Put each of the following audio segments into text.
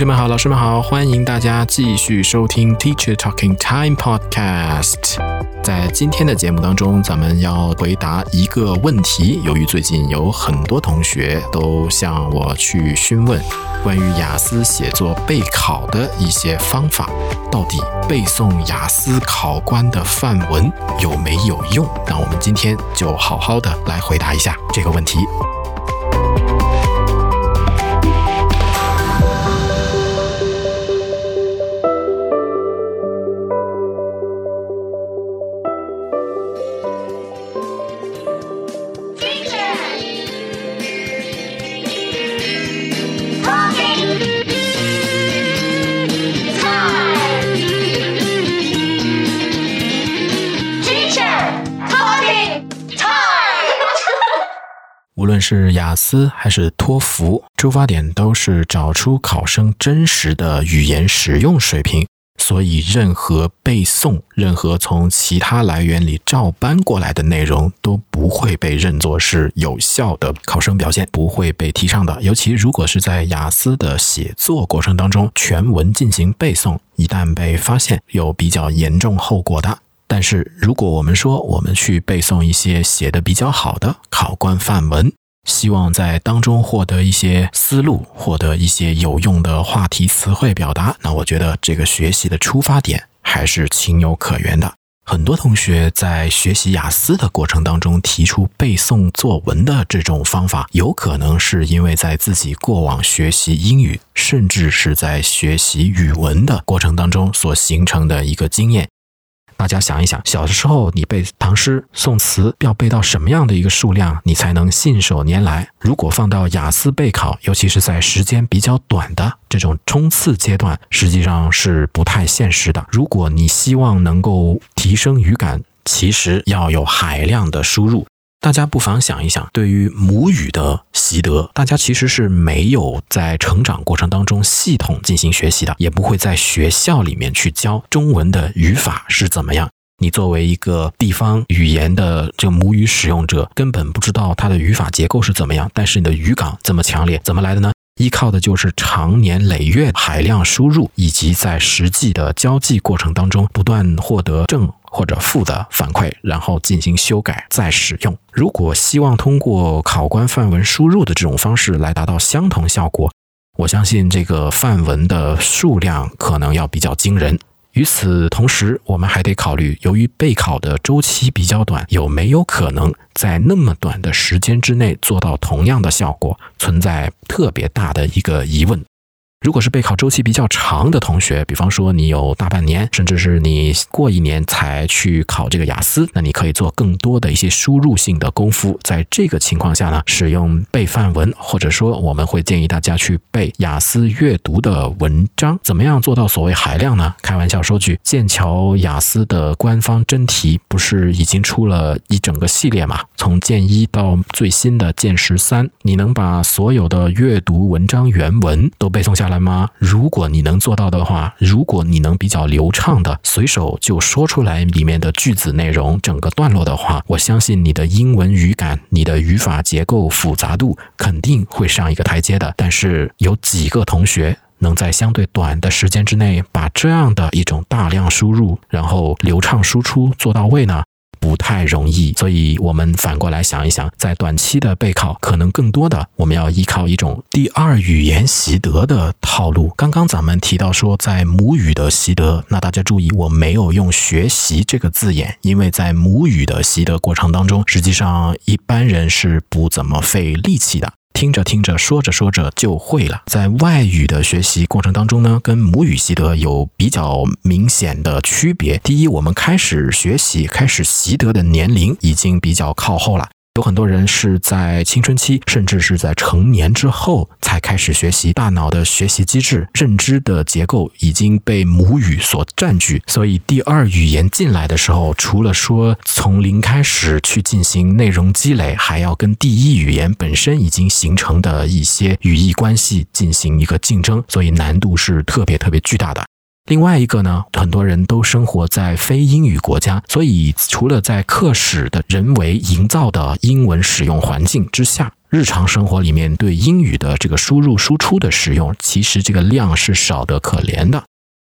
同学们好，老师们好，欢迎大家继续收听 Teacher Talking Time Podcast。在今天的节目当中，咱们要回答一个问题。由于最近有很多同学都向我去询问关于雅思写作备考的一些方法，到底背诵雅思考官的范文有没有用？那我们今天就好好的来回答一下这个问题。是雅思还是托福，出发点都是找出考生真实的语言使用水平。所以，任何背诵、任何从其他来源里照搬过来的内容，都不会被认作是有效的考生表现，不会被提倡的。尤其如果是在雅思的写作过程当中，全文进行背诵，一旦被发现，有比较严重后果的。但是，如果我们说我们去背诵一些写的比较好的考官范文，希望在当中获得一些思路，获得一些有用的话题词汇表达，那我觉得这个学习的出发点还是情有可原的。很多同学在学习雅思的过程当中提出背诵作文的这种方法，有可能是因为在自己过往学习英语，甚至是在学习语文的过程当中所形成的一个经验。大家想一想，小的时候你背唐诗宋词，要背到什么样的一个数量，你才能信手拈来？如果放到雅思备考，尤其是在时间比较短的这种冲刺阶段，实际上是不太现实的。如果你希望能够提升语感，其实要有海量的输入。大家不妨想一想，对于母语的习得，大家其实是没有在成长过程当中系统进行学习的，也不会在学校里面去教中文的语法是怎么样。你作为一个地方语言的这个母语使用者，根本不知道它的语法结构是怎么样。但是你的语感这么强烈，怎么来的呢？依靠的就是长年累月海量输入，以及在实际的交际过程当中不断获得正或者负的反馈，然后进行修改再使用。如果希望通过考官范文输入的这种方式来达到相同效果，我相信这个范文的数量可能要比较惊人。与此同时，我们还得考虑，由于备考的周期比较短，有没有可能在那么短的时间之内做到同样的效果，存在特别大的一个疑问。如果是备考周期比较长的同学，比方说你有大半年，甚至是你过一年才去考这个雅思，那你可以做更多的一些输入性的功夫。在这个情况下呢，使用背范文，或者说我们会建议大家去背雅思阅读的文章。怎么样做到所谓海量呢？开玩笑说句，剑桥雅思的官方真题不是已经出了一整个系列嘛？从剑一到最新的剑十三，你能把所有的阅读文章原文都背诵下？来吗？如果你能做到的话，如果你能比较流畅的随手就说出来里面的句子内容、整个段落的话，我相信你的英文语感、你的语法结构复杂度肯定会上一个台阶的。但是有几个同学能在相对短的时间之内把这样的一种大量输入，然后流畅输出做到位呢？不太容易，所以我们反过来想一想，在短期的备考，可能更多的我们要依靠一种第二语言习得的套路。刚刚咱们提到说，在母语的习得，那大家注意，我没有用“学习”这个字眼，因为在母语的习得过程当中，实际上一般人是不怎么费力气的。听着听着，说着说着就会了。在外语的学习过程当中呢，跟母语习得有比较明显的区别。第一，我们开始学习、开始习得的年龄已经比较靠后了。有很多人是在青春期，甚至是在成年之后才开始学习。大脑的学习机制、认知的结构已经被母语所占据，所以第二语言进来的时候，除了说从零开始去进行内容积累，还要跟第一语言本身已经形成的一些语义关系进行一个竞争，所以难度是特别特别巨大的。另外一个呢，很多人都生活在非英语国家，所以除了在课室的人为营造的英文使用环境之下，日常生活里面对英语的这个输入输出的使用，其实这个量是少得可怜的。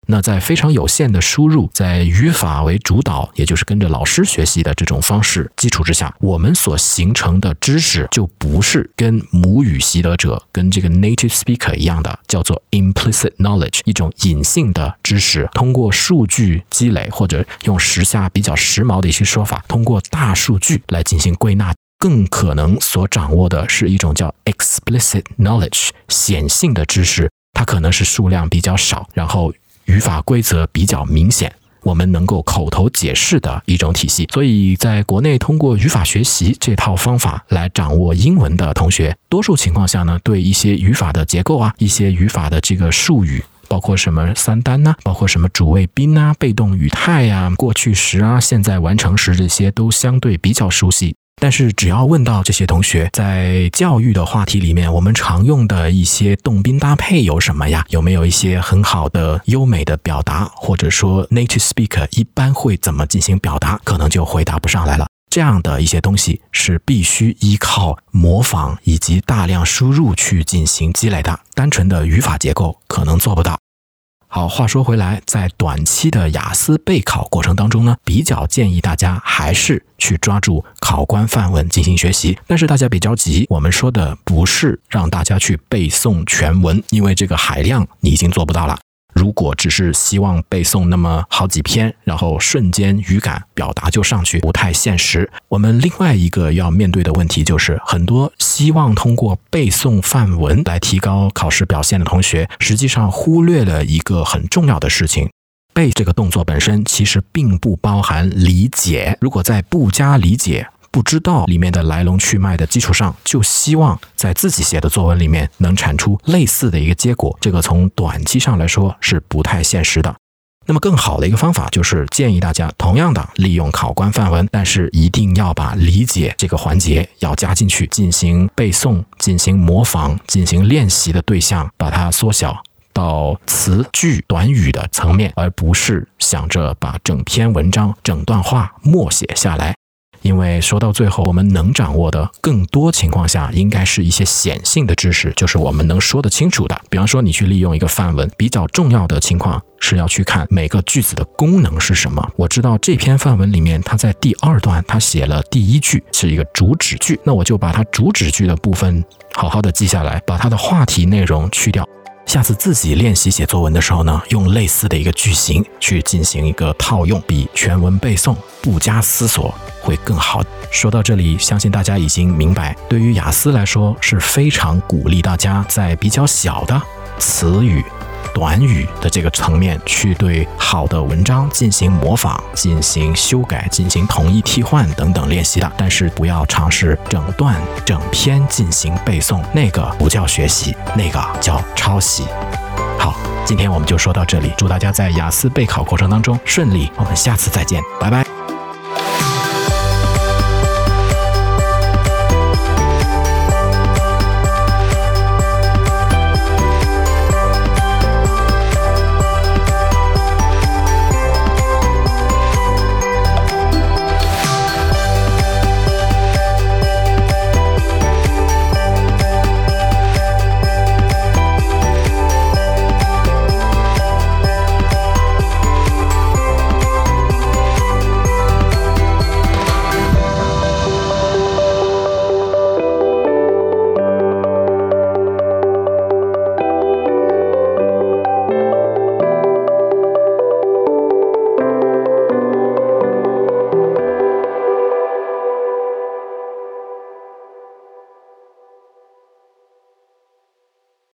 那在非常有限的输入，在语法为主导，也就是跟着老师学习的这种方式基础之下，我们所形成的知识就不是跟母语习得者、跟这个 native speaker 一样的，叫做 implicit knowledge，一种隐性的知识，通过数据积累，或者用时下比较时髦的一些说法，通过大数据来进行归纳，更可能所掌握的是一种叫 explicit knowledge，显性的知识，它可能是数量比较少，然后。语法规则比较明显，我们能够口头解释的一种体系。所以，在国内通过语法学习这套方法来掌握英文的同学，多数情况下呢，对一些语法的结构啊，一些语法的这个术语，包括什么三单呐，包括什么主谓宾啊、被动语态呀、过去时啊、现在完成时这些，都相对比较熟悉。但是，只要问到这些同学，在教育的话题里面，我们常用的一些动宾搭配有什么呀？有没有一些很好的、优美的表达？或者说，native speaker 一般会怎么进行表达？可能就回答不上来了。这样的一些东西是必须依靠模仿以及大量输入去进行积累的，单纯的语法结构可能做不到。好，话说回来，在短期的雅思备考过程当中呢，比较建议大家还是去抓住考官范文进行学习。但是大家别着急，我们说的不是让大家去背诵全文，因为这个海量你已经做不到了。如果只是希望背诵那么好几篇，然后瞬间语感表达就上去，不太现实。我们另外一个要面对的问题就是，很多希望通过背诵范文来提高考试表现的同学，实际上忽略了一个很重要的事情：背这个动作本身其实并不包含理解。如果在不加理解，不知道里面的来龙去脉的基础上，就希望在自己写的作文里面能产出类似的一个结果，这个从短期上来说是不太现实的。那么更好的一个方法就是建议大家同样的利用考官范文，但是一定要把理解这个环节要加进去，进行背诵、进行模仿、进行练习的对象，把它缩小到词句短语的层面，而不是想着把整篇文章、整段话默写下来。因为说到最后，我们能掌握的更多情况下，应该是一些显性的知识，就是我们能说得清楚的。比方说，你去利用一个范文，比较重要的情况是要去看每个句子的功能是什么。我知道这篇范文里面，它在第二段，它写了第一句是一个主旨句，那我就把它主旨句的部分好好的记下来，把它的话题内容去掉。下次自己练习写作文的时候呢，用类似的一个句型去进行一个套用，比全文背诵不加思索会更好。说到这里，相信大家已经明白，对于雅思来说是非常鼓励大家在比较小的词语。短语的这个层面去对好的文章进行模仿、进行修改、进行同义替换等等练习的，但是不要尝试整段、整篇进行背诵，那个不叫学习，那个叫抄袭。好，今天我们就说到这里，祝大家在雅思备考过程当中顺利，我们下次再见，拜拜。